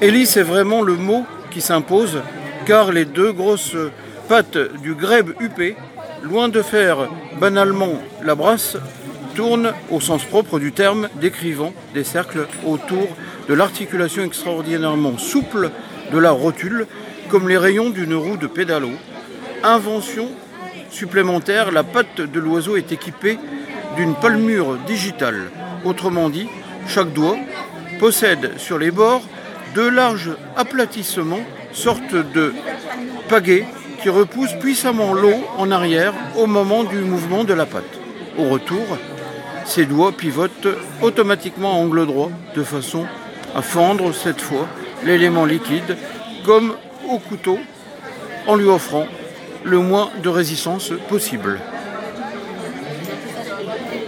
Hélice est vraiment le mot qui s'impose, car les deux grosses pattes du grèbe huppé, loin de faire banalement la brasse, tournent au sens propre du terme, décrivant des cercles autour de l'articulation extraordinairement souple de la rotule, comme les rayons d'une roue de pédalo. Invention supplémentaire, la patte de l'oiseau est équipée d'une palmure digitale. Autrement dit, chaque doigt possède sur les bords deux larges aplatissements, sorte de pagaies qui repoussent puissamment l'eau en arrière au moment du mouvement de la patte. Au retour, ces doigts pivotent automatiquement à angle droit de façon à fendre cette fois l'élément liquide comme au couteau en lui offrant le moins de résistance possible.